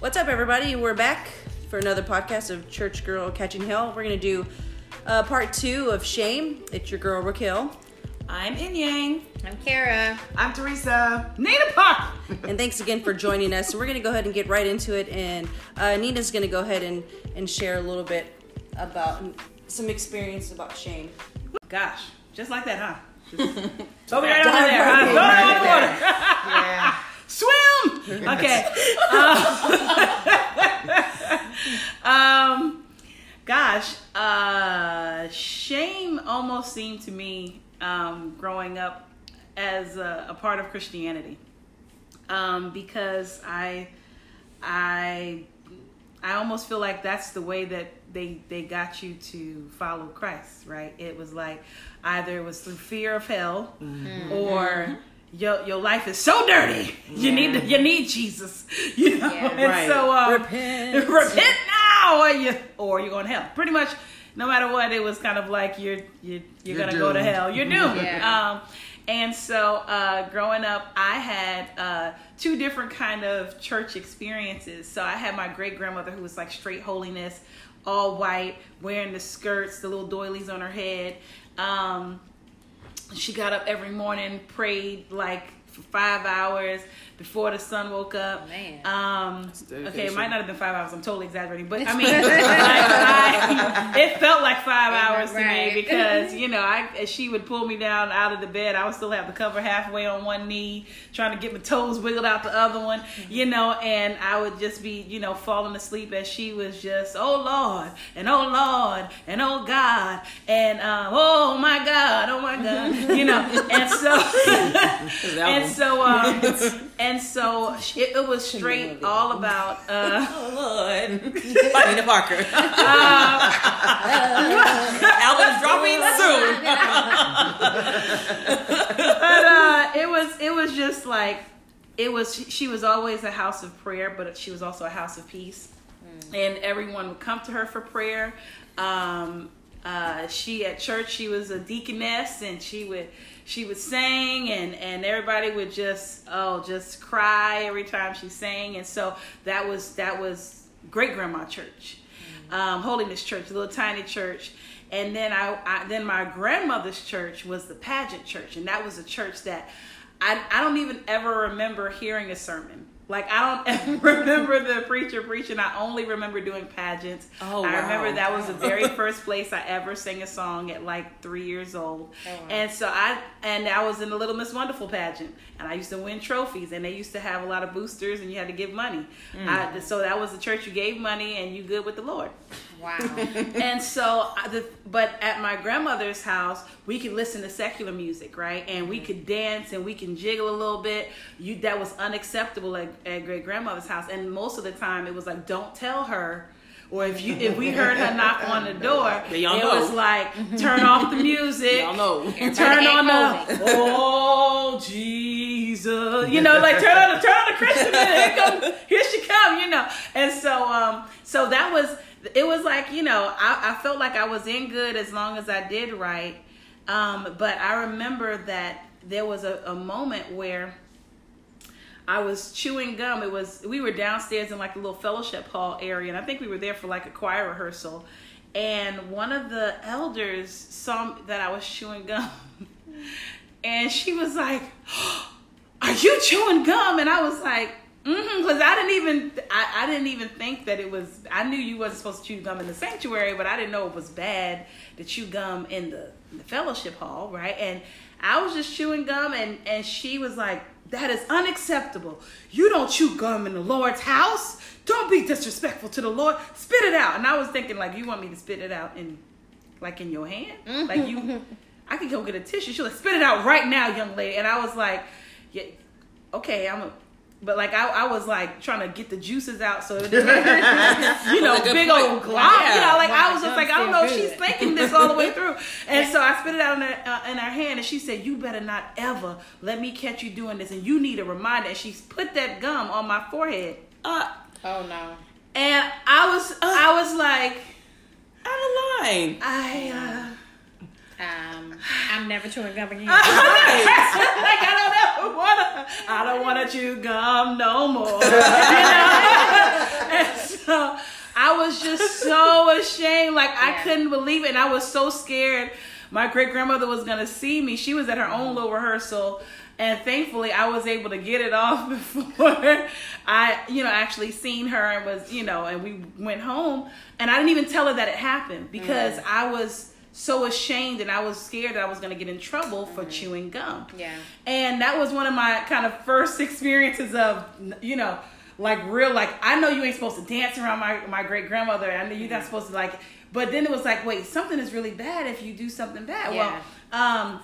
What's up, everybody? We're back for another podcast of Church Girl Catching Hell. We're going to do uh, part two of Shame. It's your girl, Raquel. I'm In Yang. I'm Kara. I'm Teresa. Nina Pop. And thanks again for joining us. So we're going to go ahead and get right into it. And uh, Nina's going to go ahead and, and share a little bit about some experience about shame. Gosh, just like that, huh? Just throw me right under there, huh? Throw me under the water. Yeah. Swim. Okay. Uh, um, gosh, uh, shame almost seemed to me um, growing up as a, a part of Christianity um, because I, I, I almost feel like that's the way that they they got you to follow Christ, right? It was like either it was through fear of hell or your your life is so dirty. You need to, you need Jesus. You know, Yeah. and Right. so um, Repent. repent now, or you or you're going to hell. Pretty much, no matter what, it was kind of like you're you're you're, You're gonna go to hell. You're doomed. Yeah. Um, and so, uh, growing up, I had uh, two different kind of church experiences. So I had my great grandmother who was like straight holiness, all white, wearing the skirts, the little doilies on her head. Um, she got up every morning, prayed like for five hours before the sun woke up. Man. Um, okay, it might not have been five hours. I'm totally exaggerating, but I mean, like, I, it felt like five hours to Right. me because you know, I she would pull me down out of the bed. I would still have the cover halfway on one knee, trying to get my toes wiggled out the other one, you know, and I would just be, you know, falling asleep as she was just, oh Lord, and oh Lord, and oh God, and um, oh my God, oh my God, you know, and so, and so, um, and so it, it was straight all about. Uh, Oh Lord. Nina Parker. Album's dropping soon. but uh, it was it was just like it was. She was always a house of prayer, but she was also a house of peace, and everyone would come to her for prayer. Um, uh, she at church, she was a deaconess, and she would she would sing, and and everybody would just oh just cry every time she sang, and so that was that was great grandma church um, Holiness Church, a little tiny church. And then I, I, then my grandmother's church was the pageant church, and that was a church that I, I don't even ever remember hearing a sermon. Like I don't ever remember the preacher preaching. I only remember doing pageants. Oh, I wow. remember that was the very first place I ever sang a song at like three years old. Oh, wow. And so I and I was in the Little Miss Wonderful pageant, and I used to win trophies, and they used to have a lot of boosters, and you had to give money. Mm. I, so that was the church you gave money, and you good with the Lord Wow. and so the, but at my grandmother's house we could listen to secular music right and we could dance and we can jiggle a little bit you that was unacceptable at, at great grandmother's house and most of the time it was like don't tell her or if you if we heard her knock on the door Yeah, y'all it know. was like turn off the music Y'all know. turn on Everybody the oh Jesus, you know, like turn on the turn on the Christian music. Here come, here she come, you know. And so, um, so that was it. Was like you know, I, I felt like I was in good as long as I did right. Um, but I remember that there was a, a moment where I was chewing gum. It was we were downstairs in like a little fellowship hall area, and I think we were there for like a choir rehearsal. And one of the elders saw that I was chewing gum, and she was like, "Are you chewing gum?" And I was like, "Mm-hmm," because I didn't even I, I didn't even think that it was. I knew you wasn't supposed to chew gum in the sanctuary, but I didn't know it was bad to chew gum in the, in the fellowship hall, right? And I was just chewing gum, and and she was like, "That is unacceptable. You don't chew gum in the Lord's house. Don't be disrespectful to the Lord. Spit it out." And I was thinking, like, you want me to spit it out in, like, in your hand, like you. I could go get a tissue. She was like, spit it out right now, young lady. And I was like, yeah, okay, I'm a. But like I, I was like trying to get the juices out so it didn't, you know That's big point. old glop. Yeah. You know, like I was just like I don't know if she's thinking this all the way through. And so I spit it out in her, uh, in her hand, and she said, "You better not ever let me catch you doing this, and you need a reminder." And she put that gum on my forehead, Uh, Oh no. and I was I was like, out of line. I. Uh, Um, I'm never chewing gum again. like I don't ever wanna, I don't wanna chew gum no more. You know? And so I was just so ashamed. Like I Yeah. couldn't believe it, and I was so scared. My great grandmother was gonna see me. She was at her own little rehearsal, and thankfully I was able to get it off before I, you know, actually seen her and was, you know, and we went home. And I didn't even tell her that it happened because I was so ashamed and I was scared that I was gonna get in trouble for chewing gum. Yeah. And that was one of my kind of first experiences of, you know, like real, like, I know you ain't supposed to dance around my, my great grandmother. I know you're not supposed to, like, but then it was like, wait, something is really bad if you do something bad. Yeah. Well, um,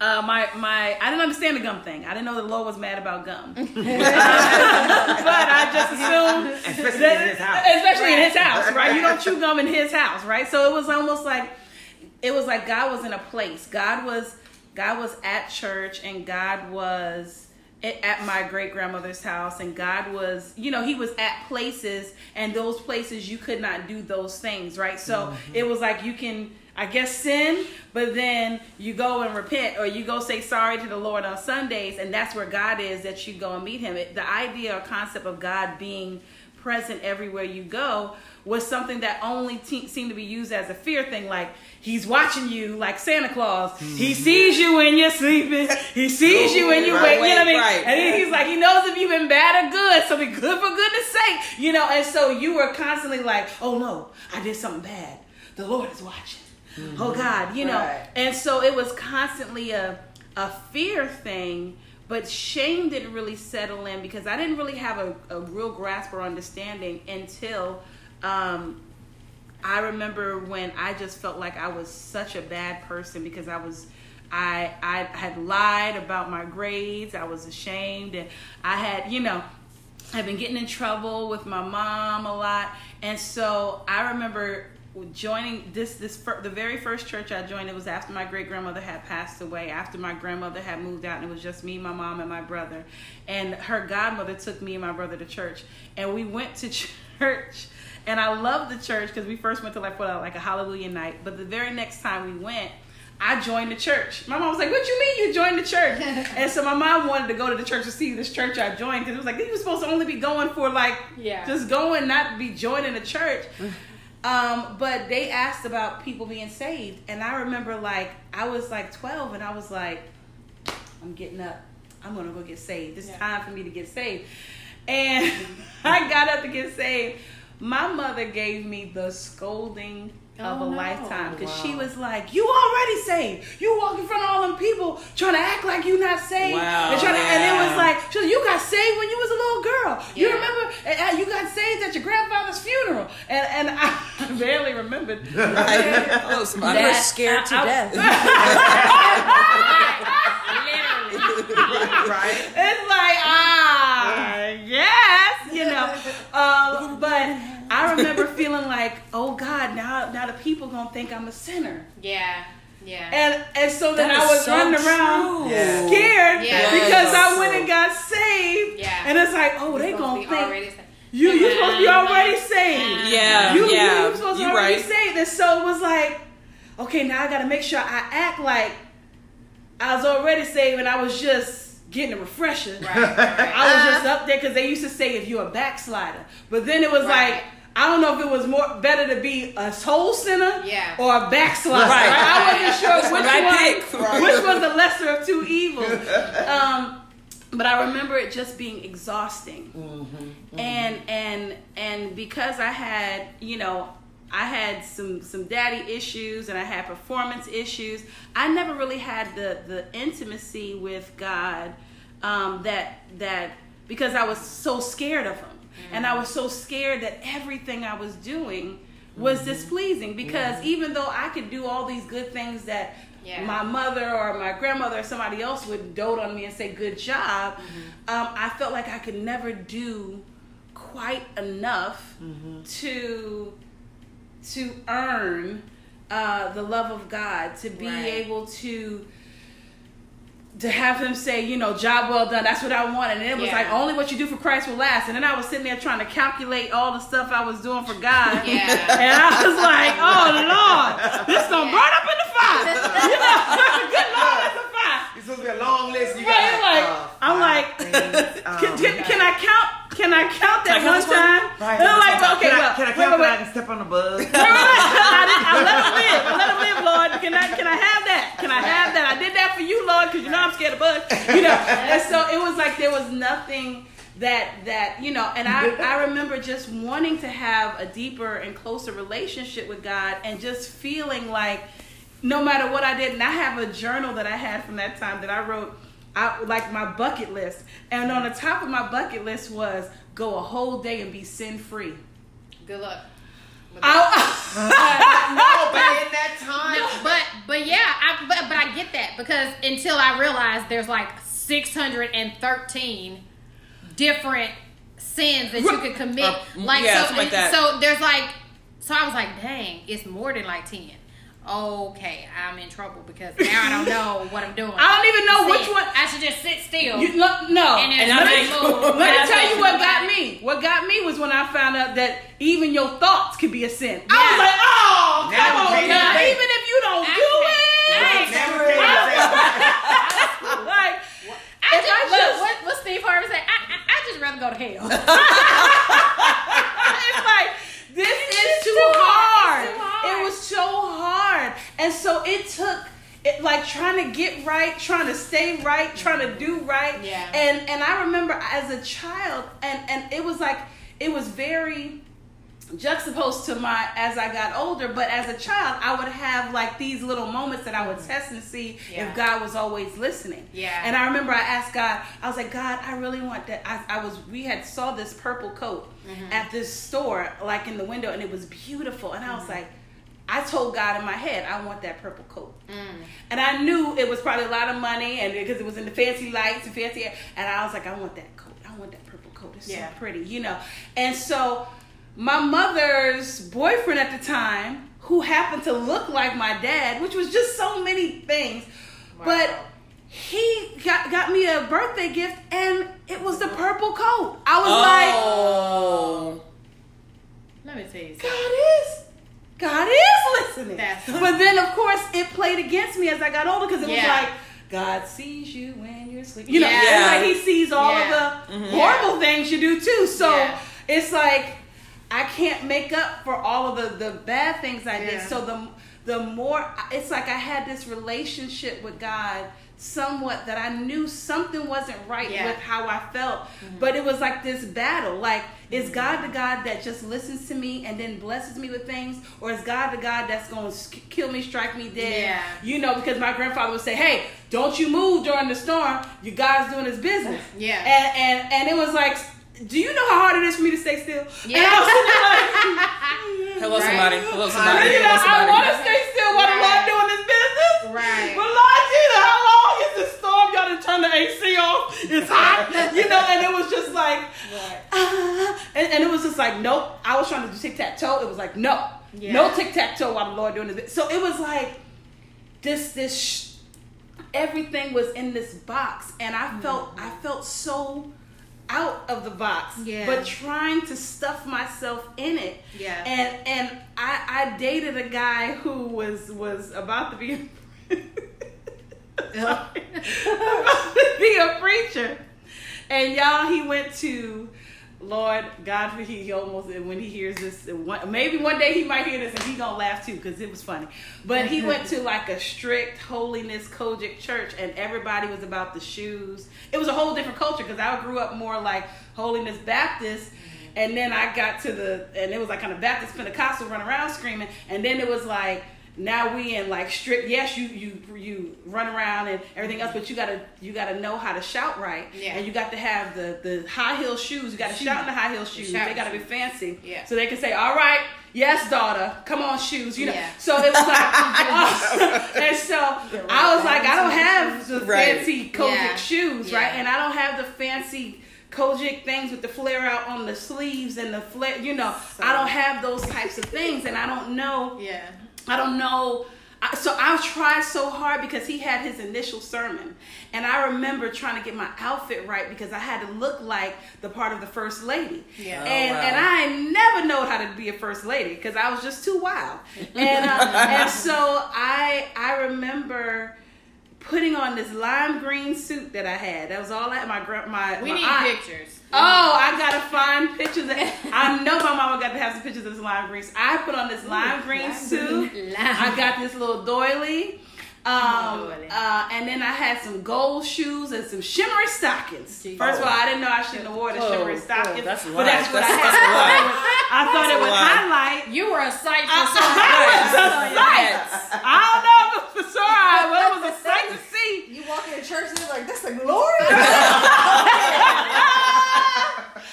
uh, my my I didn't understand the gum thing. I didn't know the Lord was mad about gum, but I just assumed Especially that- in his house. especially in his house, right? You don't chew gum in his house, right? So it was almost like it was like God was in a place. God was God was at church, and God was at my great grandmother's house, and God was, you know, He was at places, and those places you could not do those things, right? So mm-hmm. it was like you can. I guess sin, but then you go and repent, or you go say sorry to the Lord on Sundays, and that's where God is. That you go and meet Him. It, the idea or concept of God being present everywhere you go was something that only te- seemed to be used as a fear thing like he's watching you like santa claus. He mm-hmm. sees you when you're sleeping. He sees you when you're Right, you know what i mean right. and then he's like he knows if you've been bad or good so be good for goodness sake you know? And so you were constantly like oh no i did something bad. The lord is watching. Mm-hmm. Oh god you know? Right. and so it was constantly a a fear thing but shame didn't really settle in because i didn't really have a, a real grasp or understanding until um, i remember when i just felt like i was such a bad person because i was i i had lied about my grades i was ashamed and i had you know I've been getting in trouble with my mom a lot, and so I remember joining this this the very first church I joined. It was after my great grandmother had passed away, after my grandmother had moved out, and it was just me, my mom, and my brother. And her godmother took me and my brother to church, and we went to church. And I love the church because we first went to like what like a Hallelujah night, but the very next time we went. I joined the church. My mom was like, "What you mean you joined the church?" and so my mom wanted to go to the church to see this church I joined because it was like you were supposed to only be going for like Yeah. just going, not be joining the church. Um, but they asked about people being saved, and I remember like I was like twelve, and I was like, "I'm getting up. I'm gonna go get saved. It's Yeah. time for me to get saved." And I got up to get saved. My mother gave me the scolding of Oh, a no. lifetime because she was like, "You already saved. You walk in front of all them people trying to act like you not saved, Wow, and, trying to, and it was like, she was, you got saved when you was a little girl. You remember? And, and you got saved at your grandfather's funeral, and and I barely remembered. Right. Oh, somebody. You were scared to I- I- death. Literally. right? It's like ah yes, you know. Um, but I remember feeling like, oh God, now now the people gonna think I'm a sinner, Yeah. Yeah. and and so then I was so running around true. Yeah. scared Yeah. because Yes. I went and got saved, Yeah. and it's like, oh, they You're gonna supposed be think already saved. you you supposed to be already saved. Yeah, you, yeah. you supposed to be already right. saved. And so it was like, okay, now I got to make sure I act like I was already saved, and I was just getting a refresher. Right. right, right. I was just up there because they used to say if you're a backslider, but then it was Right. like. I don't know if it was more better to be a soul sinner Yeah. or a backslider. Right. I wasn't sure which one, pick. Which was the lesser of two evils. Um, but I remember it just being exhausting and and and because I had you know I had some some daddy issues and I had performance issues. I never really had the the intimacy with God um, that that because I was so scared of Him and I was so scared that everything I was doing was displeasing because even though I could do all these good things that Yeah. my mother or my grandmother or somebody else would dote on me and say good job um, i felt like i could never do quite enough to to earn uh, the love of god to be Right. able to to have him say, you know, job well done. That's what I wanted. And it was Yeah. like, only what you do for Christ will last. And then I was sitting there trying to calculate all the stuff I was doing for God. Yeah. And I was like, oh, Lord, this going to burn up in the fire. You know, good Lord, it's a fire. It's supposed to be a long list. You Right, got like, uh, I'm five like, things. Um, Can, can, can I count? Can I count that Can I count one this one? time? Right. And I'm like, okay, can I, well, can I wait, count wait, that I wait. can step look, you know. and so it was like there was nothing that that you know. And I I remember just wanting to have a deeper and closer relationship with God, and just feeling like no matter what I did, and I have a journal that I had from that time that I wrote. I, like my bucket list, and on the top of my bucket list was go a whole day and be sin free. Good luck. I, no, but in that time, No, but but yeah, I but, but I get that because until I realized there's like 613 different sins that you could commit. Uh, like yeah, so, like that. so there's like so I was like, dang, it's more than like 10. Okay, I'm in trouble because now I don't know what I'm doing. I don't even know which one. I should just sit still. You, no, no. and then And I let me. Let me tell you what got me. What got me was when I found out that even your thoughts could be a sin. I was like, oh, Never come on, came God. Even if you don't do I it. never came to like, I just, I look, just- what, what Steve Harvey say? I, I, I just rather go to hell. it's like, this is too, too hard. hard. It's too hard. It was so hard. And so it took it like trying to get right, trying to stay right, trying to do right. Yeah. And and I remember as a child and and it was like it was very juxtaposed to my as I got older, but as a child, I would have like these little moments that I would test and see Yeah. if God was always listening. Yeah. And I remember I asked God, I was like, God, I really want that. I, I was we had saw this purple coat Mm-hmm. at this store, like in the window, and it was beautiful. And I Mm-hmm. was like, I told God in my head, I want that purple coat. Mm. And I knew it was probably a lot of money, and because it was in the fancy lights and fancy, and I was like, I want that coat. I want that purple coat. It's Yeah. so pretty, you know. And so, my mother's boyfriend at the time, who happened to look like my dad, which was just so many things, but he got got me a birthday gift, and it was the purple coat. I was like. Oh. Let me tell you God is God is listening. That's- but then of course it played against me as I got older because it was like God sees you when you're sleeping. You know, Yeah. like He sees all Yeah. of the Mhm. horrible things you do too. So Yeah. it's like I can't make up for all of the the bad things I did. So the the more it's like I had this relationship with God somewhat that I knew something wasn't right Yeah. with how I felt mm-hmm. but it was like this battle like is mm-hmm. God the God that just listens to me and then blesses me with things or is God the God that's going to kill me strike me dead Yeah. you know because my grandfather would say hey don't you move during the storm you God's doing his business Yeah. and and and it was like do you know how hard it is for me to stay still and Yeah. I was like, Hello, Right. somebody. Hello, somebody. you know, Hello, I somebody. want to stay still while the Lord Right. doing this business. Right. But Lord Jesus, Y'all turn the AC off. It's hot. you know, and it was just like, ah, and, and it was just like, nope. I was trying to do tic tac toe. It was like, no, Yeah. no tic tac toe while the Lord doing this. So it was like this, this. Sh- everything was in this box, and I felt, I felt so out of the box, Yeah. but trying to stuff myself in it. Yeah. And and I I dated a guy who was was about to be to be a preacher. And y'all he went to Lord God he, he almost and when he hears this maybe one day he might hear this and he gonna laugh too because it was funny. But he went to like a strict holiness COGIC church and everybody was about the shoes. It was a whole different culture because I grew up more like holiness Baptist. And then I got to the, and it was like kind of Baptist Pentecostal run around screaming. And then it was like, now we in like strict. Yes, you you you run around and everything else, but you gotta you gotta know how to shout right. Yeah. And you got to have the the high heel shoes. You got to shout in the high heel shoes. shout They got to be fancy. Yeah. So they can say, all right. Yes, daughter. Come on, shoes. You know. Yeah. So it was like, and so I was like, I don't have the Right. fancy COGIC Yeah. shoes, Yeah. right? And I don't have the fancy COGIC things with the flare out on the sleeves and the flare. You know, I don't have those types of things, and I don't know. Yeah. I don't know. So I tried so hard because he had his initial sermon, and I remember trying to get my outfit right because I had to look like the part of the first lady. Yeah. Oh, and wow. and I never know how to be a first lady because I was just too wild. And uh, and so I I remember putting on this lime green suit that I had. That was all I my my We my need aunt- pictures. Oh, I gotta find pictures. Of, I know my mama got to have some pictures of this lime green. I put on this lime green suit. I got this little doily. Um, uh, and then I had some gold shoes and some shimmery stockings. Jeez. First of all, I didn't know I shouldn't have wore the Oh, shimmery oh, stockings, that's but that's what That's- I that's had. I thought it a would lie. highlight. You were a sight for sore I was a sight. I don't know if it was for but it was a sight to see. You walk into church and you're like, that's the glory.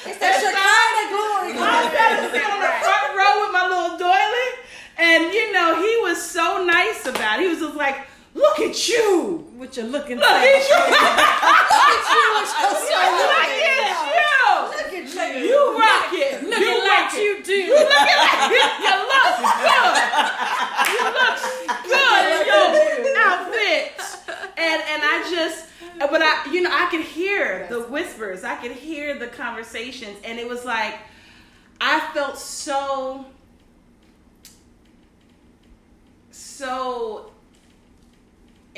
it's that Shekinah glory. I was trying to sit on the front row with my little doily, and you know he was so nice about it. He was just like, "Look at you, What you're looking look at you, look Look at you, Look at you. you rock it, Looking you like it. you do. You looking like you look good. You look good in your outfit. And and I just but I you know I could hear the whispers. I could hear the conversations and it was like I felt so so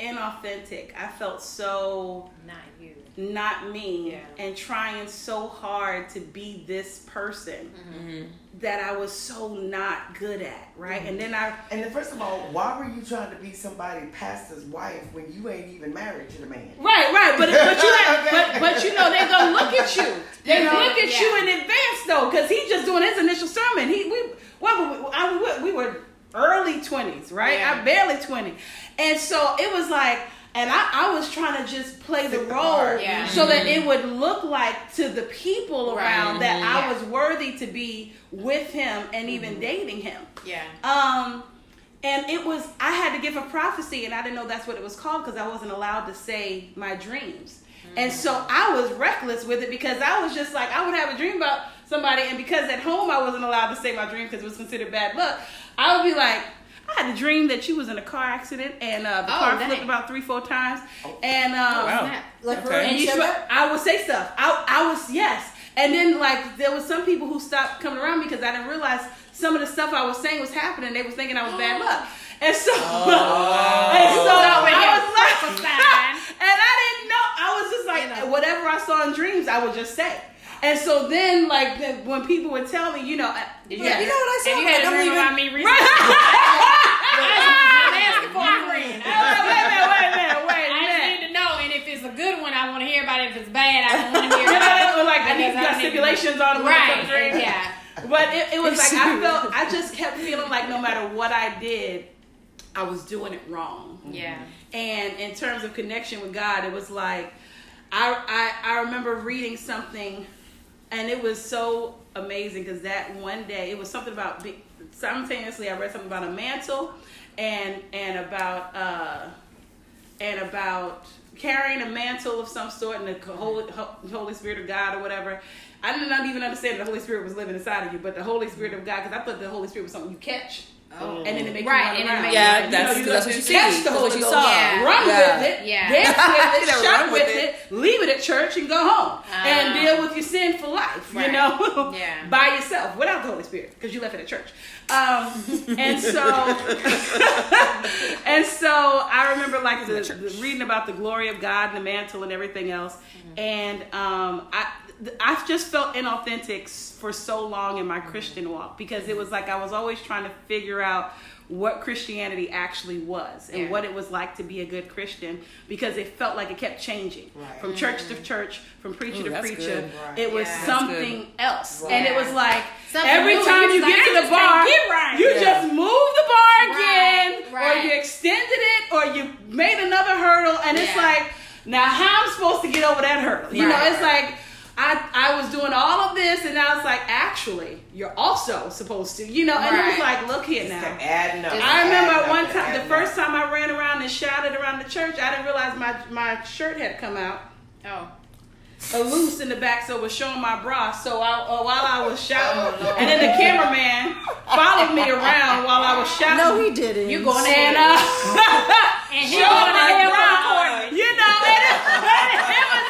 inauthentic. I felt so Not you. not me Yeah. and trying so hard to be this person mm-hmm. Mm-hmm. that I was so not good at, right? Mm-hmm. And then I And then first of all, why were you trying to be somebody pastor's wife when you ain't even married to the man? Right, right, but but you have, but but you know they gonna look at you. They You know, look at yeah. you in advance though, because he's just doing his initial sermon. He we what we, I, we, we were early twenties, right? Yeah. I barely twenty, and so it was like. And I, I was trying to just play the the role. Yeah. so that it would look like to the people Right. around that I was worthy to be with him and even dating him. Yeah. Um, and it was I had to give a prophecy, and I didn't know that's what it was called because I wasn't allowed to say my dreams. And so I was reckless with it because I was just like I would have a dream about somebody, and because at home I wasn't allowed to say my dream because it was considered bad luck. I would be like. I had a dream that you was in a car accident and uh, the Oh, car dang. flipped about three, four times. And um, wow. Like Okay. and and you said should. I would say stuff. I, I was yes, and then like there was some people who stopped coming around me because I didn't realize some of the stuff I was saying was happening. They was thinking I was bad luck, and so and so over I was like, and I didn't know. I was just like You know. Whatever I saw in dreams, I would just say. And so then, like the, when people would tell me, you know, I- Did yeah, You know what I saw? Have you had Like, a I'm dream about me recently? I'm asking for a friend. Wait a minute, wait a minute, wait a I just need to know, and if it's a good one, I want to hear about it. If it's bad, I don't want to hear about it. like I you got need stipulations on it when it comes to Right, dreams. yeah. But it, it was like I felt I just kept feeling like no matter what I did, I was doing it wrong. Yeah. And in terms of connection with God, it was like I I, I remember reading something, and it was so amazing because that one day it was something about simultaneously I read something about a mantle, and and about uh and about carrying a mantle of some sort and the Holy, Holy Spirit of God or whatever. I did not even understand that the Holy Spirit was living inside of you, but the Holy Spirit of God, because I thought the Holy Spirit was something you catch. Oh. And then it makes Right, you and run it around. makes Yeah, You that's- you that's what you catch see. the That's Holy what you Ghost, saw. Yeah. Run Yeah. with it, Yeah. dance with it, Run shout with with it. it, leave it at church and go home and Ah. deal with your sin for life. You know, Yeah. by yourself without the Holy Spirit because you left it at church. Um, and so, and so I remember like the, the reading about the glory of God and the mantle and everything else, and um, I. I've just felt inauthentic for so long in my Christian walk because it was like I was always trying to figure out what Christianity actually was and Yeah. what it was like to be a good Christian because it felt like it kept changing Right. from church to mm. church, from preacher Ooh, to preacher. good. Right. It was Yeah. Something else, Right. and it was like Something every new, time you you're get like, to the bar, get right. you Yeah. just move the bar Right, again, or you extended it, or you made another hurdle, and it's like now how I'm supposed to get over that hurdle? You know, it's like. I, I was doing all of this and I was like actually you're also supposed to you know and it was like look here now Kept adding up. Just- I remember one time, the first time I ran around and shouted around the church, I didn't realize my my shirt had come out Oh. a loose in the back, so it was showing my bra. So I, uh, while I was shouting, and then the cameraman followed me around while I was shouting. No, he didn't. You going to ahead. uh, And he showing going my ahead bra. You know, and it, it was like I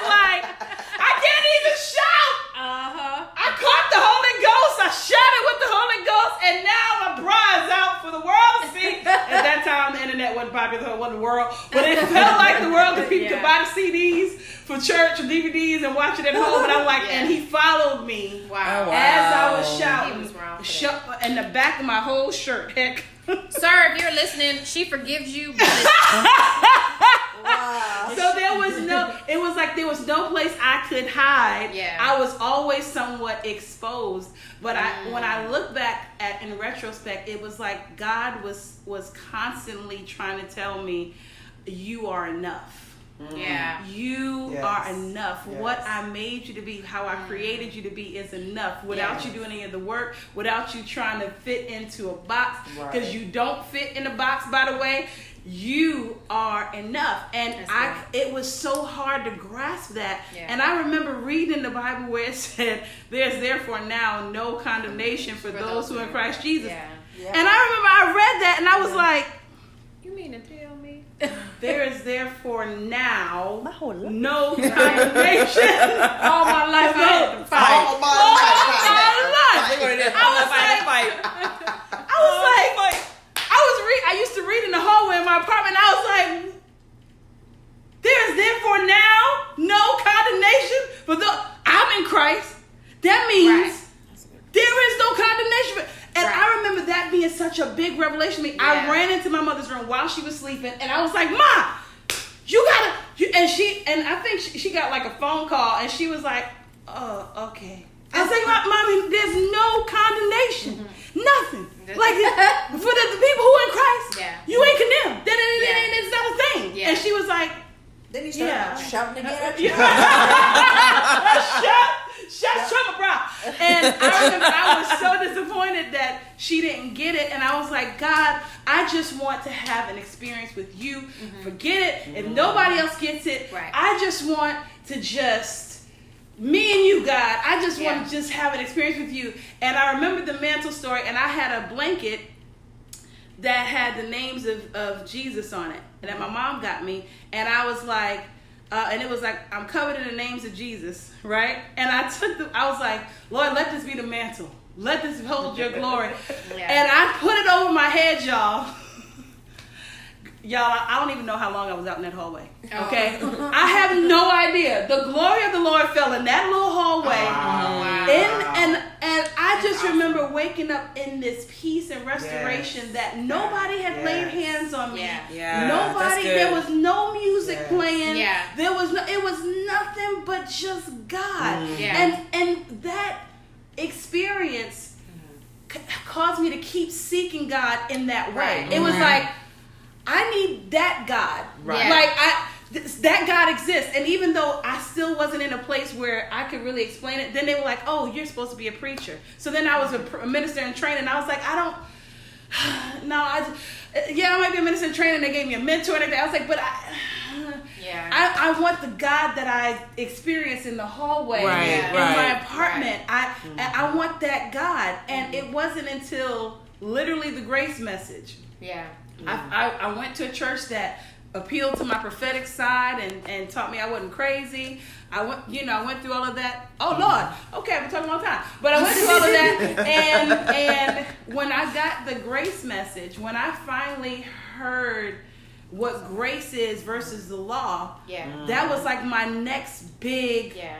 can't even shout. Uh-huh. I caught the Holy Ghost. I shouted with the Holy Ghost, and now my bra is out for the world to see. At that time, the internet wasn't popular, it wasn't the world, but it felt like the world because people Yeah. could buy the CDs for church or DVDs and watch it at home. And I'm like, Yeah. and he followed me Wow. Oh, wow. as I was He shouting. was wrong for that. Sho- and the back of my whole shirt, heck, Sir, if you're listening, she forgives you. But it's, Wow. So there was no, it was like there was no place I could hide. Yeah. I was always somewhat exposed. But I, mm. when Mm. I look back at in retrospect, it was like God was was constantly trying to tell me, "You are enough." Mm. Mm. yeah. You Yes. are enough. Yes. What I made you to be, how I created you to be, is enough. Without Yes. you doing any of the work, without you trying to fit into a box, because Right. you don't fit in a box. By the way, you are enough, and That's I. It was so hard to grasp that. Yeah. And I remember reading the Bible where it said, "There's therefore now no condemnation for, For those who are in Christ Jesus." Yeah. Yeah. And I remember I read that, and I was like. You mean to tell me? There is therefore now My whole life. no condemnation. All my life I had to fight. All my All life. my life. They wanted to I was like- I was like, I was read. I used to read in the hallway in my apartment. I was like, there is therefore now no condemnation for the. I'm in Christ. That means Right. there is no condemnation. And Right. I remember that being such a big revelation to me. I ran into my mother's room while she was sleeping, and I was like, "Ma, you gotta." You, and she and I think she, she got like a phone call, and she was like, "Oh, okay." I was like, "Mommy, there's no condemnation, nothing. Mm-hmm. Like for the, the people who are in Christ, Mm-hmm. Yeah. you ain't condemned. That, that, that, Yeah. that- it's not a thing." Yeah. And she was like, Then he started Yeah. shouting again uh, uh, at you. shut, shut, shut my bra. And I remember I was so disappointed that she didn't get it, and I was like, God, I just want to have an experience with you. Mm-hmm. Forget it. If mm-hmm. nobody else gets it, Right. I just want to just. Me and you, God, I just Yeah. want to just have an experience with you. And I remember the mantle story, and I had a blanket that had the names of, of Jesus on it, and that my mom got me, and I was like, uh, and it was like I'm covered in the names of Jesus, right? And I took the, I was like, Lord, let this be the mantle, let this hold your glory, Yeah. and I put it over my head, y'all. Y'all, I don't even know how long I was out in that hallway. Oh. Okay, I have no idea. The glory of the Lord fell in that little hallway. Wow. And and and I just remember waking up in this peace and restoration Yes. that nobody had Yes. laid hands on me. Yeah. Yeah, Nobody. There was no music Yes. playing. Yeah. There was no. It was nothing but just God. Mm. Yeah. And and that experience c- caused me to keep seeking God in that way. Right. It was Mhm. like I need that God. Right. Like I. th- That God exists, and even though I still wasn't in a place where I could really explain it, then they were like, "Oh, you're supposed to be a preacher." So then I was a, pr- a minister in training. I was like, "I don't, no, I, yeah, I might be a minister in training." They gave me a mentor and everything. I was like, "But I, Yeah. I, I want the God that I experienced in the hallway Right, in right, my apartment. I I want that God, and Mm-hmm. it wasn't until literally the grace message. yeah. I, mm-hmm. I, I went to a church that appealed to my prophetic side and, and taught me I wasn't crazy. I went, you know, I went through all of that. Oh mm-hmm. Lord, okay, I've been talking all the time, but I went through all of that, and and when I got the grace message, when I finally heard what grace is versus the law, Yeah. that was like my next big Yeah.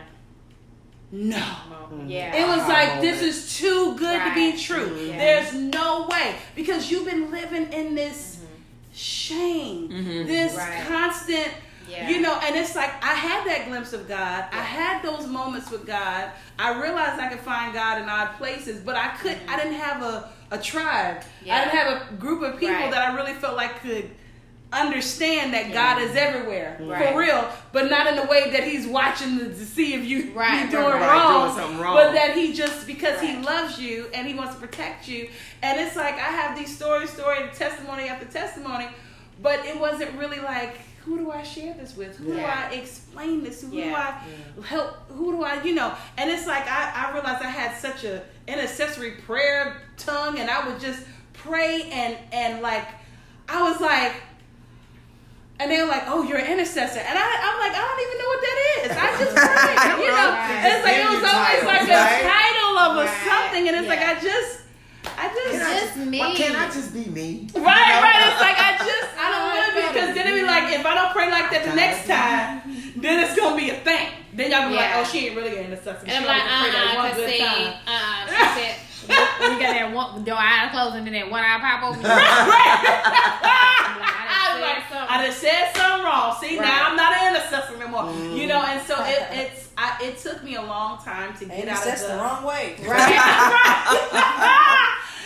no. Mm-hmm. Yeah. It was like this is too good to be true. Yeah. There's no way because you've been living in this shame, this Mm-hmm. Right. constant. Yeah. You know, and it's like I had that glimpse of God. I had those moments with God. I realized I could find God in odd places, but I couldn't. I didn't have a, a tribe. Mm-hmm. Yeah. I didn't have a group of people Right. that I really felt like could understand that God is everywhere Right. for real, but not in the way that He's watching to, to see if you Right, you doing right, right. wrong, Doing something wrong. but that He just because He loves you and He wants to protect you. And it's like I have these story, story, testimony after testimony, but it wasn't really like who do I share this with? Who Yeah. do I explain this to? Who Yeah. do I help? Who do I, you know? And it's like I, I realized I had such a intercessory prayer tongue, and I would just pray and and like I was like. And they were like, "Oh, you're an intercessor," and I, I'm like, "I don't even know what that is. I just pray, you know." Right. It's like it was always titles, like a title of a Right. something, and it's like I just, I just, Can I Just me. Why can't I just be me? Right, right. It's like I just I don't want to be because then it'd be like if I don't pray like that the next time, then it's gonna be a thing. Then y'all be like, oh, she ain't really an intercessor. And She I'm only like, can pray that uh-uh, one cause good see, time. uh, she said, when you got that one your eyes closed and then that one eye pop open. I was like, I just said something wrong. See, Right. now I'm not an intercessor anymore. You know, and so it, Mm. it's I, it took me a long time to get And out that's of the, the wrong way. Right,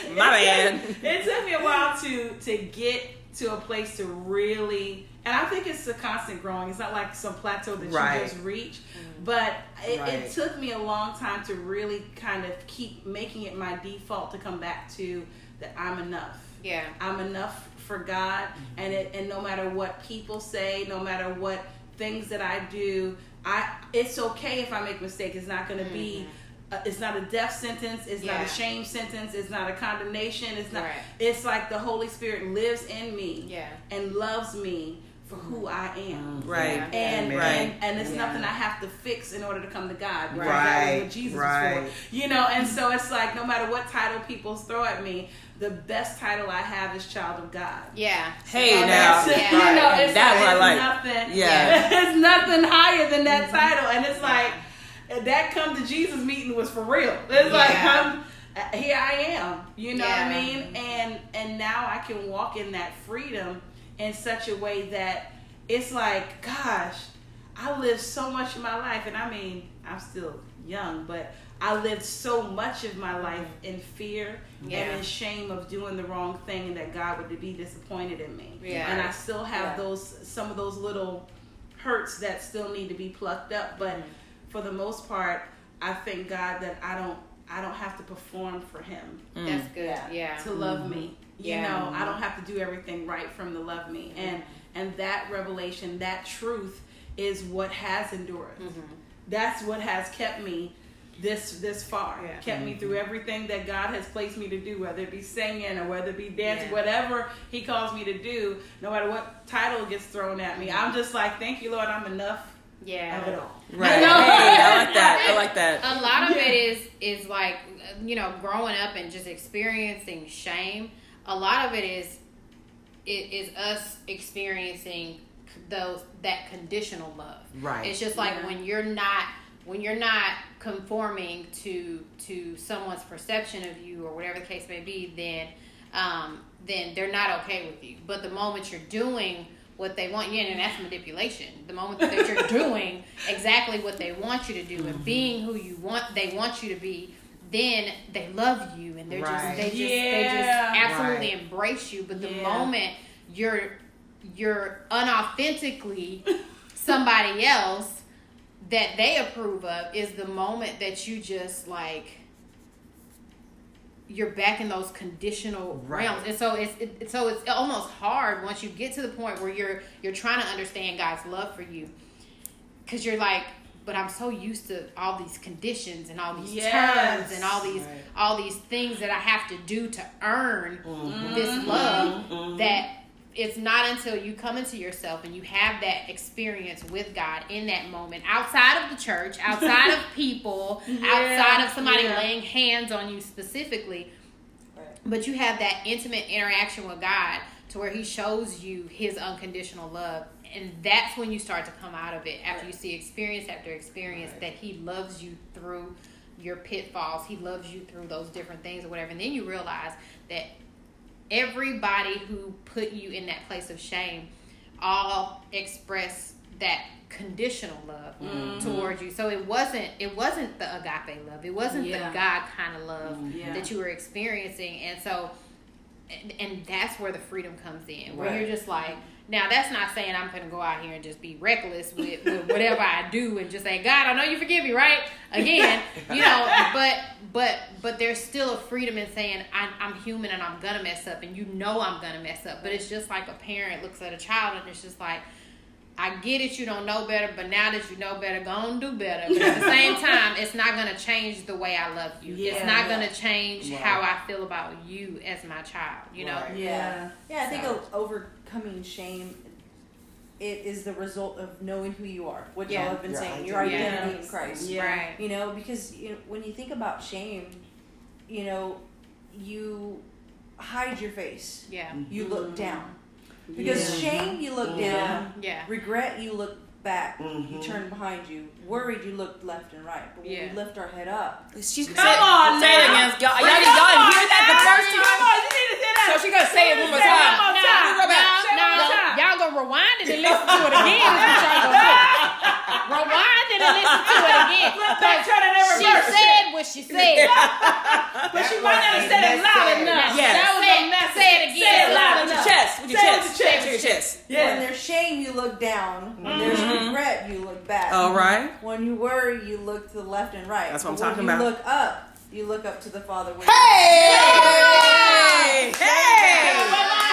My man. it took me a while to to get to a place to really and I think it's a constant growing. It's not like some plateau that Right. you just reach. But it, Right. it took me a long time to really kind of keep making it my default to come back to that I'm enough. Yeah. I'm enough for God, and it, and no matter what people say, no matter what things that I do, I it's okay if I make mistakes. It's not going to be. Uh, it's not a death sentence. It's not a shame sentence. It's not a condemnation. It's not. Right. It's like the Holy Spirit lives in me Yeah. and loves me for who I am. Right. Yeah. And, Amen. and and it's Yeah. nothing I have to fix in order to come to God. Because Right. That is what Jesus Right. is for. You know, and so it's like no matter what title people throw at me, the best title I have is child of God. Yeah. Hey And now. that's- Yeah. you know, it's That like, one I like. nothing. Yeah. it's nothing higher than that title, and it's like that come to Jesus meeting was for real. It's like I'm uh, here. I am. You know what I mean? And and now I can walk in that freedom in such a way that it's like, gosh, I lived so much of my life, and I mean, I'm still young, but I lived so much of my life in fear Yeah. and in shame of doing the wrong thing, and that God would be disappointed in me. Yeah. And I still have Yeah. those some of those little hurts that still need to be plucked up, but mm-hmm. for the most part, I thank God that I don't I don't have to perform for Him mm. That's good. Yeah. To love me. Mm-hmm. You Yeah. know, I don't mm-hmm. have to do everything right from to love me. And and that revelation, that truth is what has endured. That's what has kept me this this far. Yeah. Kept me through mm-hmm. everything that God has placed me to do, whether it be singing or whether it be dancing, Yeah. whatever He calls me to do, no matter what title gets thrown at me. Mm-hmm. I'm just like, thank you, Lord, I'm enough Yeah. of it all. Right. You know? Hey, I like that. I like that. a lot of Yeah. it is is like you know growing up and just experiencing shame a lot of it is it is us experiencing those that conditional love Right. it's just like Yeah. when you're not when you're not conforming to to someone's perception of you or whatever the case may be then um then they're not okay with you but the moment you're doing what they want you and that's manipulation the moment that you're doing exactly what they want you to do and being who you want they want you to be then they love you and they're Right. just they just they just absolutely Right. embrace you but the Yeah. moment you're you're unauthentically somebody else that they approve of is the moment that you just like you're back in those conditional Right. realms and so it's it, so it's almost hard once you get to the point where you're you're trying to understand God's love for you because you're like but I'm so used to all these conditions and all these Yes. terms and all these Right. all these things that I have to do to earn Mm-hmm. this love that it's not until you come into yourself and you have that experience with God in that moment, outside of the church, outside of people, outside of somebody yeah. laying hands on you specifically, but you have that intimate interaction with God to where He shows you His unconditional love. And that's when you start to come out of it after you see experience after experience that He loves you through your pitfalls. He loves you through those different things or whatever. And then you realize that everybody who put you in that place of shame all express that conditional love Mm-hmm. towards you. So it wasn't it wasn't the agape love. It wasn't Yeah. the God kind of love Yeah. that you were experiencing. And so and, and that's where the freedom comes in. Where Right. you're just like now that's not saying I'm gonna go out here and just be reckless with, with whatever I do and just say, God, I know you forgive me, right? Again, you know, but but but there's still a freedom in saying I'm, I'm human and I'm gonna mess up and you know I'm gonna mess up. But it's just like a parent looks at a child and it's just like, I get it, you don't know better, but now that you know better, go and do better. But at the same time, it's not gonna change the way I love you. it's not gonna change Right. how I feel about you as my child. You know. Right. Yeah. Yeah, I think So- o- overcoming shame it is the result of knowing who you are. What Yeah. y'all have been Your saying, your identity. identity Yes. in Christ. Yeah. Right. You know, because you know, when you think about shame, you know, you hide your face. Yeah. You look down. Because Yeah. shame, you look Yeah. down. Yeah. Regret, you look back, Mhm. you turned behind you. Worried, you looked left and right. But when Yeah. we lift our head up, She's Come on say it now. again. Y'all, y'all, y'all didn't hear that the now. first Come time? on, you need to say that. So she gonna say it one more Say it time. Gonna rewind it and listen to it again. is what y'all gonna do. Rewind it and listen to it again. Flip back, turn it in She said what she said. But she might not have said it loud enough. Yes. That was Say a it- message. say it again. Say it loud With your chest. With your Say chest. with your chest. Say it with your chest. when Yeah. there's shame, you look down. When mm-hmm. there's regret, you look back. All right. When you worry, you look to the left and right. That's what I'm But when talking you about. look up, you look up to the Father. With Hey! Hey!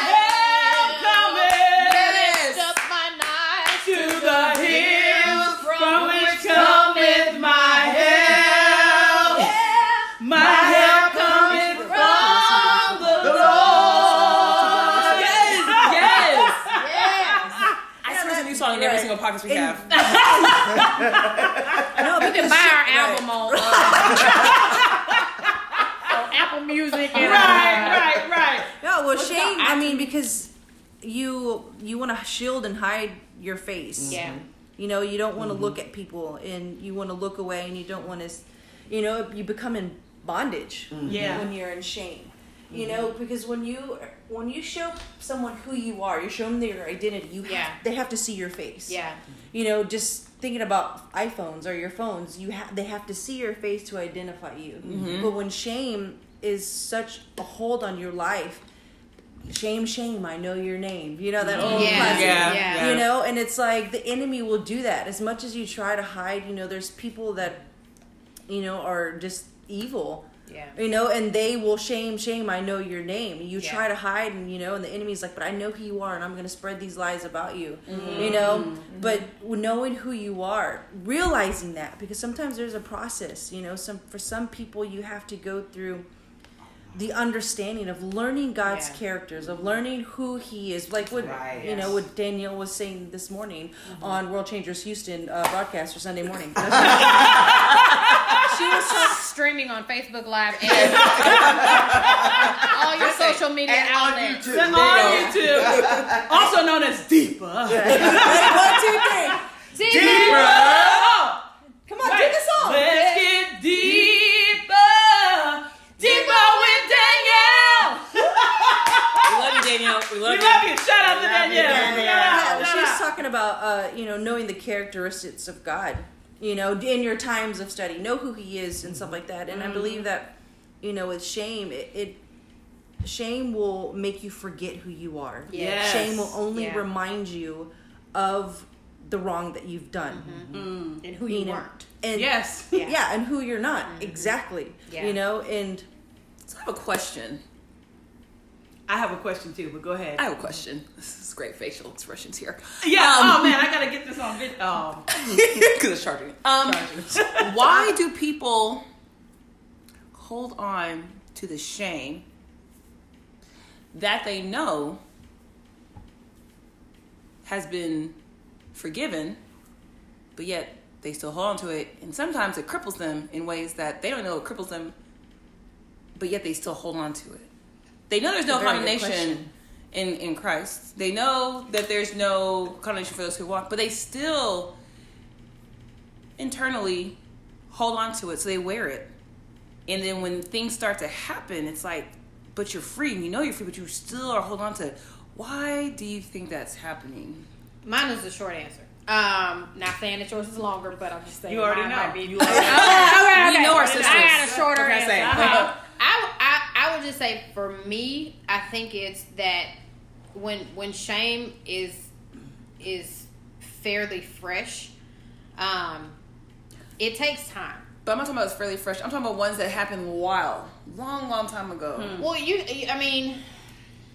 In every single we have. no, You can buy shame- our right. album on, uh, on Apple Music and Right, uh, right, right. No, well, What's shame. I mean, because you you want to shield and hide your face. Yeah. Mm-hmm. You know, you don't want to mm-hmm. look at people, and you want to look away, and you don't want to. You know, you become in bondage mm-hmm. Yeah. when you're in shame. You know, because when you when you show someone who you are, you show them their identity. You Yeah. have, they have to see your face. Yeah. You know, just thinking about iPhones or your phones, you have they have to see your face to identify you. Mm-hmm. But when shame is such a hold on your life, shame, shame, I know your name. You know that old Yeah. classic. Yeah, Yeah. yeah. You know, and it's like the enemy will do that as much as you try to hide. You know, there's people that, you know, are just evil. Yeah. You know, and they will shame, shame. I know your name. You Yeah. try to hide, and you know, and the enemy's like, but I know who you are, and I'm going to spread these lies about you. Mm-hmm. You know, mm-hmm. but knowing who you are, realizing that, because sometimes there's a process. You know, some for some people you have to go through the understanding of learning God's Yeah. characters, of learning who He is, like what Right. you know what Danielle was saying this morning mm-hmm. on World Changers Houston uh, broadcast for Sunday morning. She was streaming on Facebook Live and all your social media And on outlets. YouTube. On YouTube, also known as Deeper. One, two, three. Deeper. Come on, do the song. Let's get deeper, deeper with Danielle. We love you, Danielle. We We love you. love you. Shout out to Love you, Danielle. Danielle. Shout out, Yeah, shout she was out. talking about uh, you know knowing the characteristics of God. You know, in your times of study, know who He is and stuff like that. And I mm-hmm. believe that you know with shame, it, it shame will make you forget who you are. Yes. Shame will only Yeah. remind you of the wrong that you've done. Mm-hmm. Mm-hmm. Mm. and who you know. weren't. And Yes. Yeah. yeah. and who you're not exactly. Yeah. You know, and So I have a question. I have a question too, but go ahead. I have a question. This is great facial expressions here. Yeah. Um, oh man, I gotta get this on video. Oh, Because it's charging. Um, why do people hold on to the shame that they know has been forgiven, but yet they still hold on to it, and sometimes it cripples them in ways that they don't know it cripples them, but yet they still hold on to it. They know there's no condemnation in in Christ. They know that there's no condemnation for those who walk, but they still internally hold on to it, so they wear it. And then when things start to happen, it's like, but you're free, and you know you're free, but you still are holding on to it. Why do you think that's happening? Mine is the short answer. Um, not saying that yours is longer, but I'm just saying You already mine know. might be- You okay, already okay, We okay. know our sisters. I sisters. got a shorter What I say? answer. Uh-huh. I, I I would just say for me, I think it's that when when shame is is fairly fresh, um, it takes time. But I'm not talking about it's fairly fresh. I'm talking about ones that happened a while, long, long time ago. Hmm. Hmm. Well, you, you- I mean,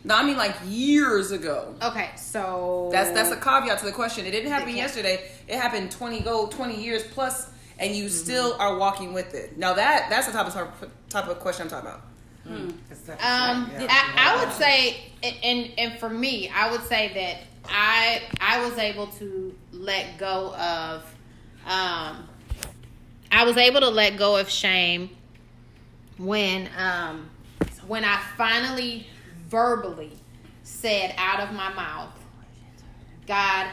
No, I mean like years ago. okay, so That's that's a caveat to the question. It didn't happen yesterday. It happened twenty go twenty years plus, and you mm-hmm. still are walking with it. Now that that's the type of type of question I'm talking about. Um, Yeah. I, I would say, and and for me, I would say that I I was able to let go of, um, I was able to let go of shame when um when I finally verbally said out of my mouth, God,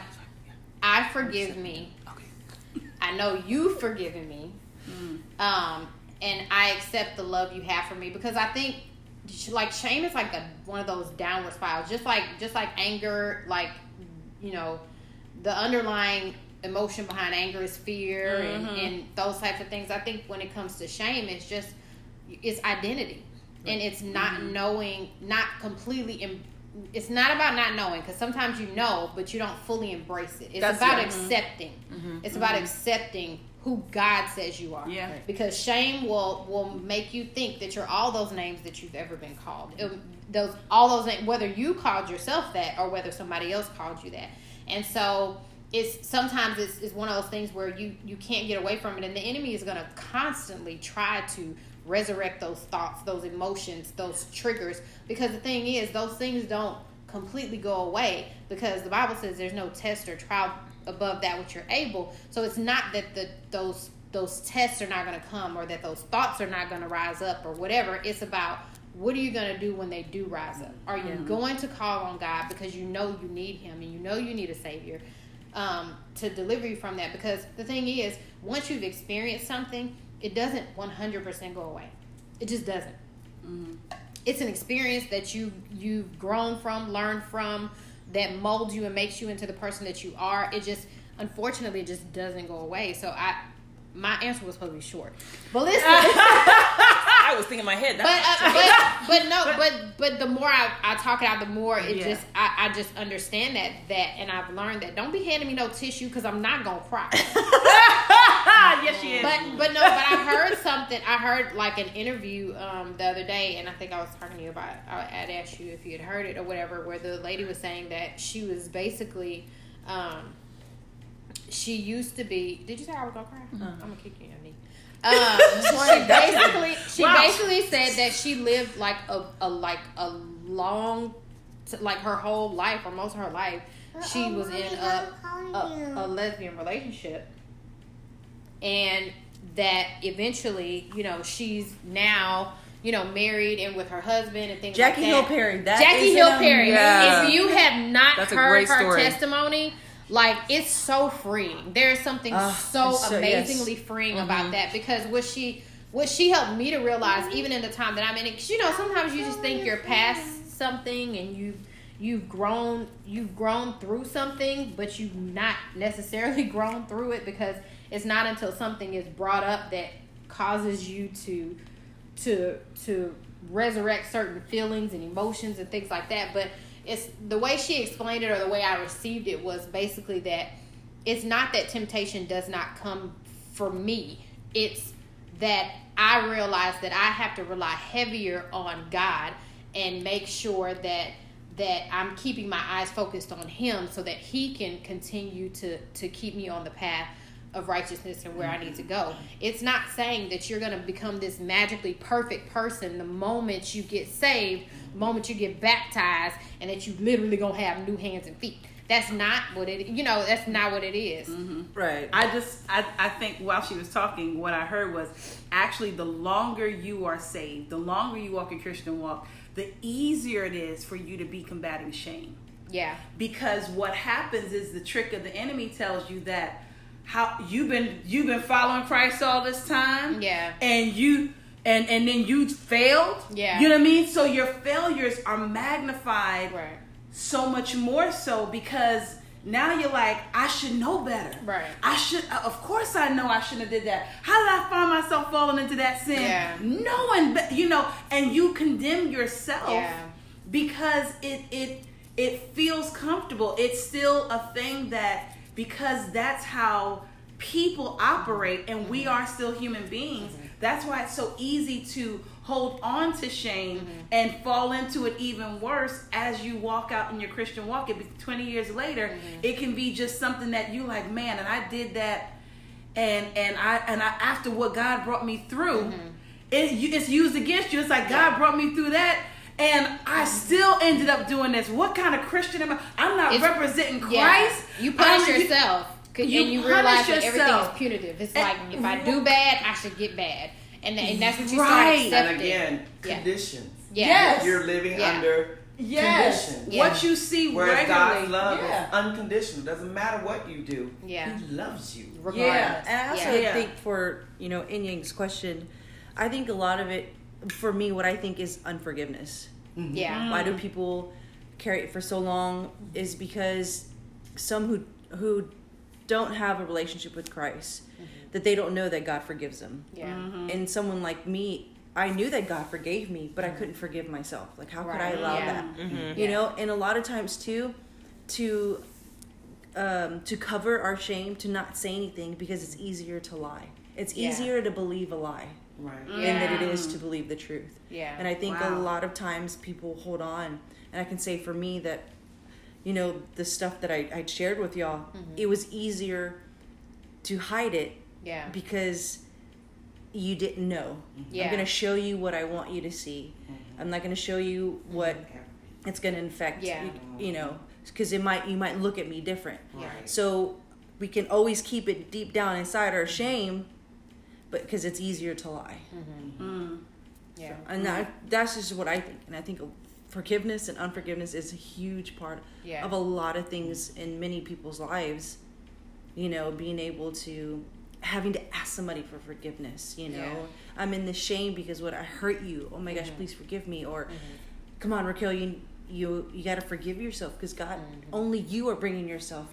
I forgive me. I know you've forgiven me. Um, and I accept the love you have for me because I think like shame is like a one of those downward spirals. Just like just like anger, like you know, the underlying emotion behind anger is fear and, mm-hmm. and those types of things. I think when it comes to shame, it's just it's identity, and it's not mm-hmm. knowing, not completely. Em- it's not about not knowing because sometimes you know, but you don't fully embrace it. It's That's- about accepting. Mm-hmm. It's about accepting who God says you are. Yeah. Because shame will will make you think that you're all those names that you've ever been called. It, those all those names, whether you called yourself that or whether somebody else called you that. And so it's sometimes it's, it's one of those things where you you can't get away from it, and the enemy is going to constantly try to resurrect those thoughts, those emotions, those triggers. Because the thing is, those things don't completely go away because the Bible says there's no test or trial above that which you're able. So it's not that the those those tests are not going to come or that those thoughts are not going to rise up or whatever. It's about what are you going to do when they do rise up? Are you going to call on God because you know you need Him and you know you need a Savior um, to deliver you from that? Because the thing is, once you've experienced something, it doesn't 100% go away. It just doesn't it's an experience that you you've grown from, learned from, that molds you and makes you into the person that you are. It just unfortunately it just doesn't go away. So I my answer was supposed to be short. But listen, I was thinking in my head. but, uh, but but no, but but the more I, I talk it out, the more it Yeah. just I, I just understand that that and I've learned that don't be handing me no tissue because I'm not gonna cry. Yes, she is. But but no, but I heard something. I heard like an interview um, the other day, and I think I was talking to you about. I had asked you if you had heard it or whatever, where the lady was saying that she was basically, um, she used to be. Did you say I was gonna cry? I'm gonna kick you in the knee. Um, she basically she Wow. basically said that she lived like a, a like a long, like her whole life or most of her life, she was in a a, a lesbian relationship and that eventually you know she's now you know married and with her husband and things Jackie like Hill that. Perry. That Jackie is Hill an- Perry. Yeah. If you have not That's heard her story. testimony, like it's so freeing. There's something Ah, so it's so- yes. amazingly freeing Mm-hmm. about that because what she what she helped me to realize even in the time that I'm in it because you know sometimes you just think you're past something and you you've grown you've grown through something but you've not necessarily grown through it because it's not until something is brought up that causes you to to to resurrect certain feelings and emotions and things like that. But it's the way she explained it or the way I received it was basically that it's not that temptation does not come for me. It's that I realize that I have to rely heavier on God and make sure that that I'm keeping my eyes focused on him so that he can continue to to keep me on the path of righteousness and where I need to go. It's not saying that you're going to become this magically perfect person the moment you get saved, the moment you get baptized and that you literally going to have new hands and feet. That's not what it you know, that's not what it is. Mm-hmm. Right. I just I, I think while she was talking, what I heard was actually the longer you are saved, the longer you walk a Christian walk, the easier it is for you to be combating shame. Yeah. Because what happens is the trick of the enemy tells you that how you've been you've been following Christ all this time. Yeah. And you and and then you failed. Yeah. You know what I mean? So your failures are magnified Right. so much more so because now you're like i should know better Right. i should uh, of course i know i shouldn't have did that how did i find myself falling into that sin Yeah. knowing be- you know and you condemn yourself Yeah. because it it it feels comfortable it's still a thing that because that's how people operate and we are still human beings. Mm-hmm. That's why it's so easy to hold on to shame mm-hmm. and fall into it even worse as you walk out in your christian walk. It be 20 years later mm-hmm. it can be just something that you like man and i did that and and i and i after what god brought me through it, it's used against you. It's like god brought me through that and I still ended up doing this. What kind of Christian am I? I'm not It's- representing Yeah. Christ. You punish um, I'm- yourself. 'cause- you and you punish realize that everything is punitive. It's And- like if I do bad, I should get bad, and, and that's what you Right. start And accepting. And again, conditions. Yeah. Yes. You're living Yeah. under Yes, conditioned. Yeah. what you see Whereas regularly. God's love yeah. is unconditional. Doesn't matter what you do. Yeah. He loves you. Regardless. Yeah, and I also Yeah. think for you know In Yang's question, I think a lot of it, for me, what I think is unforgiveness. Yeah. Why do people carry it for so long? Is because some who who don't have a relationship with Christ, that they don't know that God forgives them. Yeah. Mm-hmm. And someone like me, I knew that God forgave me, but I couldn't forgive myself. Like, how could I allow yeah. that? You know, and a lot of times too, to um, to cover our shame, to not say anything because it's easier to lie. It's Yeah. easier to believe a lie Right. than that it is mm. to believe the truth. Yeah. And I think Wow. a lot of times people hold on, and I can say for me that, you know, the stuff that I, I shared with y'all, mm-hmm. it was easier to hide it Yeah. because you didn't know. Yeah. I'm going to show you what I want you to see. Mm-hmm. I'm not going to show you mm-hmm. what it's going to infect. Yeah. You, you know, because it might you might look at me different. Yeah. So we can always keep it deep down inside our shame, but because it's easier to lie. Mm-hmm. Mm-hmm. Mm. Yeah. And that, that's just what I think. And I think forgiveness and unforgiveness is a huge part Yeah. of a lot of things in many people's lives. You know, being able to having to ask somebody for forgiveness. You know, Yeah. I'm in the shame because what I hurt you. Oh my gosh, mm-hmm. please forgive me. Or come on, Raquel, you you you got to forgive yourself because God mm-hmm. only you are bringing yourself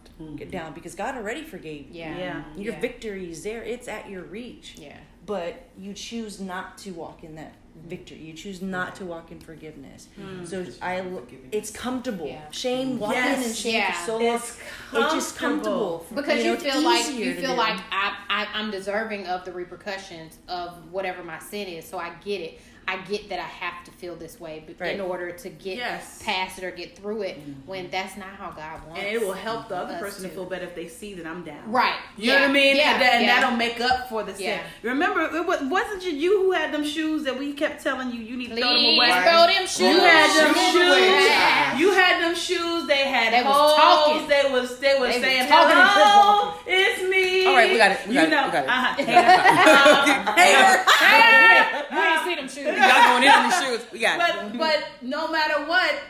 down because God already forgave you. Yeah. Yeah. Your Yeah. victory is there; it's at your reach Yeah. but you choose not to walk in that victory. You choose not to walk in forgiveness. Mm-hmm. So I, it's comfortable. Yeah. Shame, walking Yes. in shame Yeah. for so long, It's it's just comfortable because you, know, it's feel like you feel like I, I I'm deserving of the repercussions of whatever my sin is, so I get it. I get that I have to feel this way b- Right. in order to get Yes. past it or get through it. Mm-hmm. When that's not how God wants. It. And it will help the other person to to. feel better if they see that I'm down. Right. You know what I mean? Yeah. And, that, and yeah. that'll make up for the sin. Yeah. Remember, it wa- wasn't it you who had them shoes that we kept telling you you need to throw them Please away? throw them shoes. You had them Shoes shoes. You had them shoes. They had They was holes. talking. They was they was They was saying talking hello. Oh, it's me. All right, we got it, we you got it, we got it. Uh-huh. Hey, you ain't see them shoes. Y'all going in on these shoes. We got it. But but no matter what,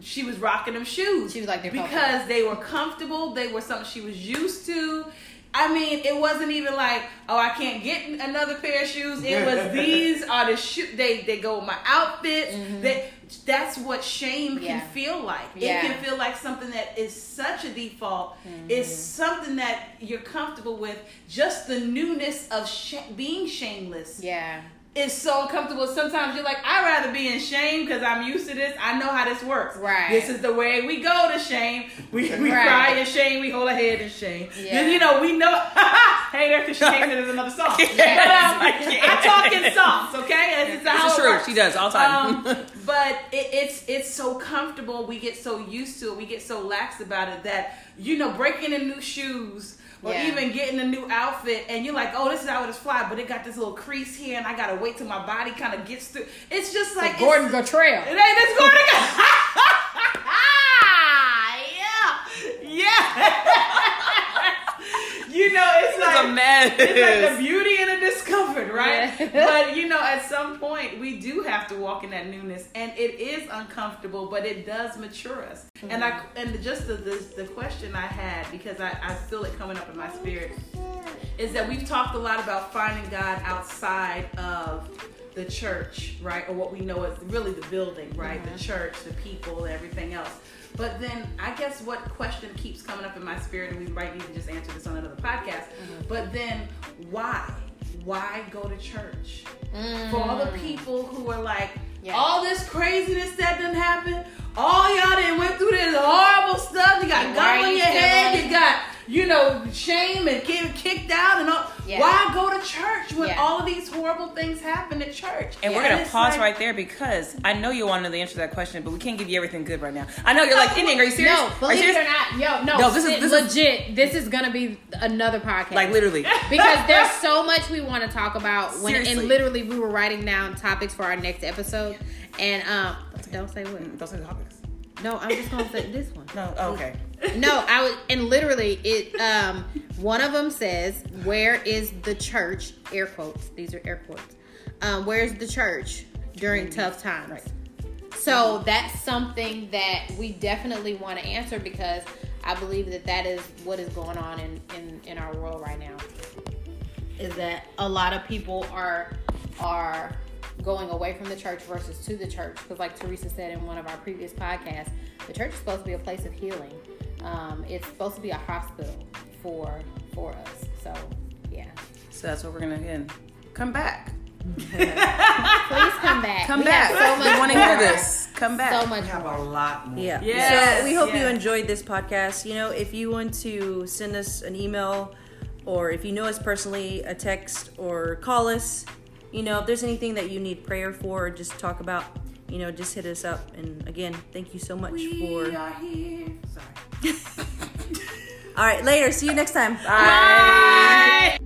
she was rocking them shoes. She was like, because they were comfortable. They were something she was used to. I mean, it wasn't even like, oh, I can't get another pair of shoes. It was these are the shoe. They they go with my outfits. That that's what shame Mm-hmm. Yeah. can feel like. Yeah. It can feel like something that is such a default. Mm-hmm. It's something that you're comfortable with. Just the newness of sh- being shameless Yeah. Is so uncomfortable. Sometimes you're like, I'd rather be in shame because I'm used to this. I know how this works. Right. This is the way we go to shame. We, we Right. cry in shame. We hold our head in shame. Yeah. You know, we know. hey there, because thinks it is another song. But, um, I talk in songs, okay? This is how is it true. She does all the time. Um, but it, it's it's so comfortable. We get so used to it. We get so lax about it that you know breaking in new shoes or Yeah. even getting a new outfit, and you're like, oh, this is how it is fly, but it got this little crease here, and I gotta wait till my body kind of gets through. It's just like it's- Gordon Gartrelle. It ain't this Gordon. yeah, yeah. you know, it's It's like a mess. it's like the beauty and the right? Yeah. but you know, at some point, we do have to walk in that newness, and it is uncomfortable, but it does mature us. And I mm-hmm. and just the, the the question I had because I, I feel it coming up in my spirit is that we've talked a lot about finding God outside of the church, right? Or what we know as really the building, right? The mm-hmm. church, the people, everything else. But then I guess what question keeps coming up in my spirit, and we might need to just answer this on another podcast. Mm-hmm. But then why? Why go to church? Mm. For all the people who are like, all this craziness that didn't happen, all y'all didn't went through this horrible stuff. You got And gum on you your head, going? you got you know, shame and getting kicked out and all. Yeah. Why go to church when Yeah. all of these horrible things happen at church? And we're gonna it's pause like- right there because I know you want to know the answer to that question, but we can't give you everything good right now. I know you're like, Indian, are you serious? No, Are you believe it or not, yo, no, No, this is- it- this is- legit. this is gonna be another podcast. Like literally. because there's so much we want to talk about. When Seriously. and literally, we were writing down topics for our next episode, and um, don't say what. Don't say the topics. No, I'm just gonna say this one. No. Oh, okay. No, I was, and literally, it. Um, one of them says, "Where is the church?" Air quotes. These are air quotes. Um, where's the church during tough times? Right. So that's something that we definitely want to answer because I believe that that is what is going on in, in, in our world right now. Is that a lot of people are are going away from the church versus to the church? Because like Teresa said in one of our previous podcasts, the church is supposed to be a place of healing. Um, it's supposed to be a hospital for for us. So yeah, So that's what we're gonna again come back. please come back. Come We back. so much we want to hear this. Come back. So much We have more. a lot more. Yeah. Yes, so we hope you enjoyed this podcast. You know, if you want to send us an email or if you know us personally, a text or call us, you know, if there's anything that you need prayer for or just talk about, you know, just hit us up. And again, thank you so much we for. are here. Sorry. All right, later. See you next time. Bye.